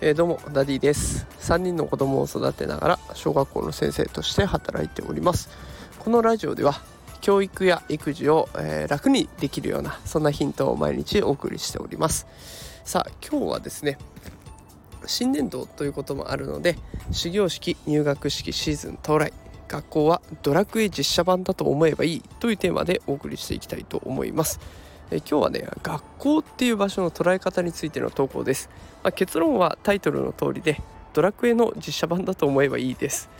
えー、どうもダディです。3人の子供を育てながら小学校の先生として働いております。このラジオでは教育や育児を、えー、楽にできるようなそんなヒントを毎日お送りしております。さあ今日はですね新年度ということもあるので始業式入学式シーズン到来学校はドラクエ実写版だと思えばいいというテーマでお送りしていきたいと思います。え今日はね学校っていう場所の捉え方についての投稿です、まあ、結論はタイトルの通りでドラクエの実写版だと思えばいいです。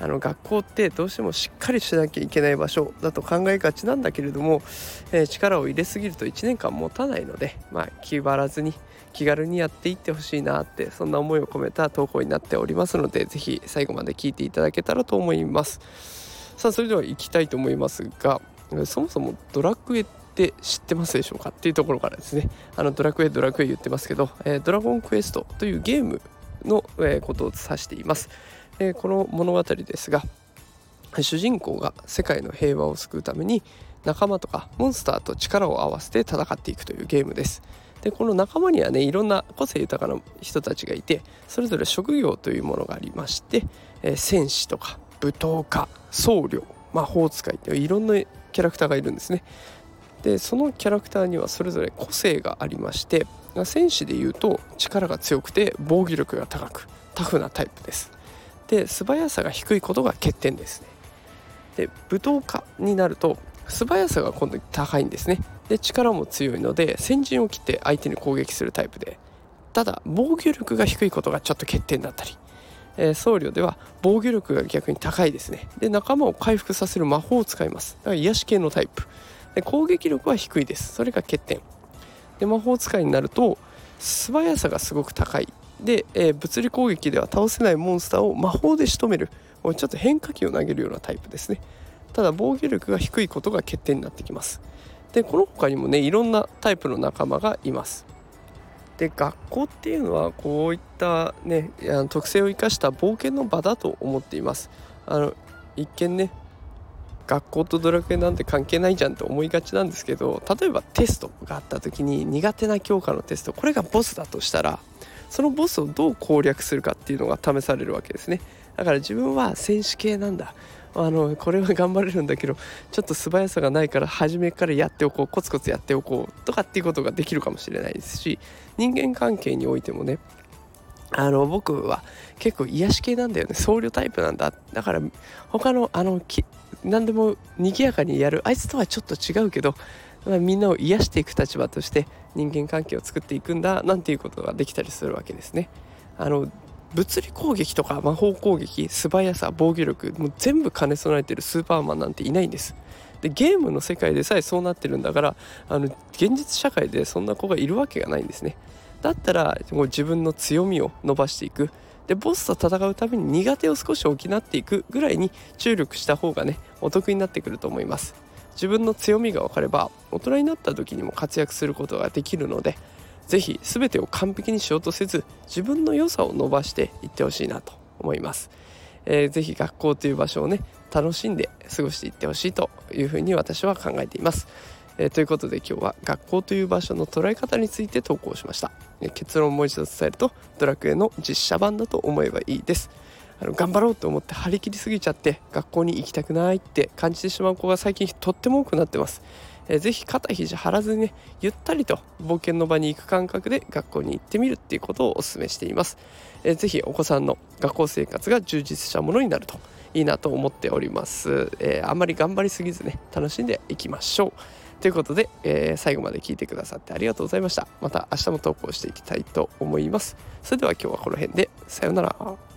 あの学校ってどうしてもしっかりしなきゃいけない場所だと考えがちなんだけれども、えー、力を入れすぎると1年間持たないので、まあ、気張らずに気軽にやっていってほしいなってそんな思いを込めた投稿になっておりますので是非最後まで聞いていただけたらと思います。さあそれでは行きたいと思いますがそもそもドラクエってって知ってますでしょうかっていうところからですね。あのドラクエドラクエ言ってますけど、えー、ドラゴンクエストというゲームの、えー、ことを指しています、えー、この物語ですが主人公が世界の平和を救うために仲間とかモンスターと力を合わせて戦っていくというゲームです。でこの仲間にはねいろんな個性豊かな人たちがいてそれぞれ職業というものがありまして、えー、戦士とか舞踏家僧侶魔法使いといういろんなキャラクターがいるんですね。でそのキャラクターにはそれぞれ個性がありまして戦士でいうと力が強くて防御力が高くタフなタイプです。で素早さが低いことが欠点ですね。で武闘家になると素早さが今度高いんですね。で力も強いので先陣を切って相手に攻撃するタイプで。ただ防御力が低いことがちょっと欠点だったり、えー、僧侶では防御力が逆に高いですね。で仲間を回復させる魔法を使います。だから癒し系のタイプ。で攻撃力は低いです。それが欠点。で魔法使いになると素早さがすごく高い。で、えー、物理攻撃では倒せないモンスターを魔法で仕留める。ちょっと変化球を投げるようなタイプですね。ただ防御力が低いことが欠点になってきます。でこの他にもねいろんなタイプの仲間がいます。で学校っていうのはこういったね特性を生かした冒険の場だと思っています。あの一見ね学校とドラクエなんて関係ないじゃんって思いがちなんですけど例えばテストがあった時に苦手な教科のテストこれがボスだとしたらそのボスをどう攻略するかっていうのが試されるわけですね。だから自分は選手系なんだ。あのこれは頑張れるんだけどちょっと素早さがないから初めからやっておこうコツコツやっておこうとかっていうことができるかもしれないですし人間関係においてもねあの僕は結構癒し系なんだよね。僧侶タイプなんだ。だから他のあの何でも賑やかにやるあいつとはちょっと違うけど、まあ、みんなを癒していく立場として人間関係を作っていくんだなんていうことができたりするわけですね。あの物理攻撃とか魔法攻撃素早さ防御力もう全部兼ね備えてるスーパーマンなんていないんです。でゲームの世界でさえそうなってるんだからあの現実社会でそんな子がいるわけがないんですね。だったらもう自分の強みを伸ばしていくでボスと戦うために苦手を少し補っていくぐらいに注力した方がねお得になってくると思います。自分の強みが分かれば大人になった時にも活躍することができるので是非全てを完璧にしようとせず自分の良さを伸ばしていってほしいなと思います、えー、ぜひ学校という場所をね楽しんで過ごしていってほしいというふうに私は考えています。えー、ということで今日は学校という場所の捉え方について投稿しました、えー、結論をもう一度伝えるとドラクエの実写版だと思えばいいです。あの頑張ろうと思って張り切りすぎちゃって学校に行きたくないって感じてしまう子が最近とっても多くなってます、えー、ぜひ肩肘張らずにねゆったりと冒険の場に行く感覚で学校に行ってみるっていうことをお勧めしています、えー、ぜひお子さんの学校生活が充実したものになるといいなと思っております、えー、あんまり頑張りすぎずね楽しんでいきましょう。ということで、えー、最後まで聞いてくださってありがとうございました。また明日も投稿していきたいと思います。それでは今日はこの辺で、さようなら。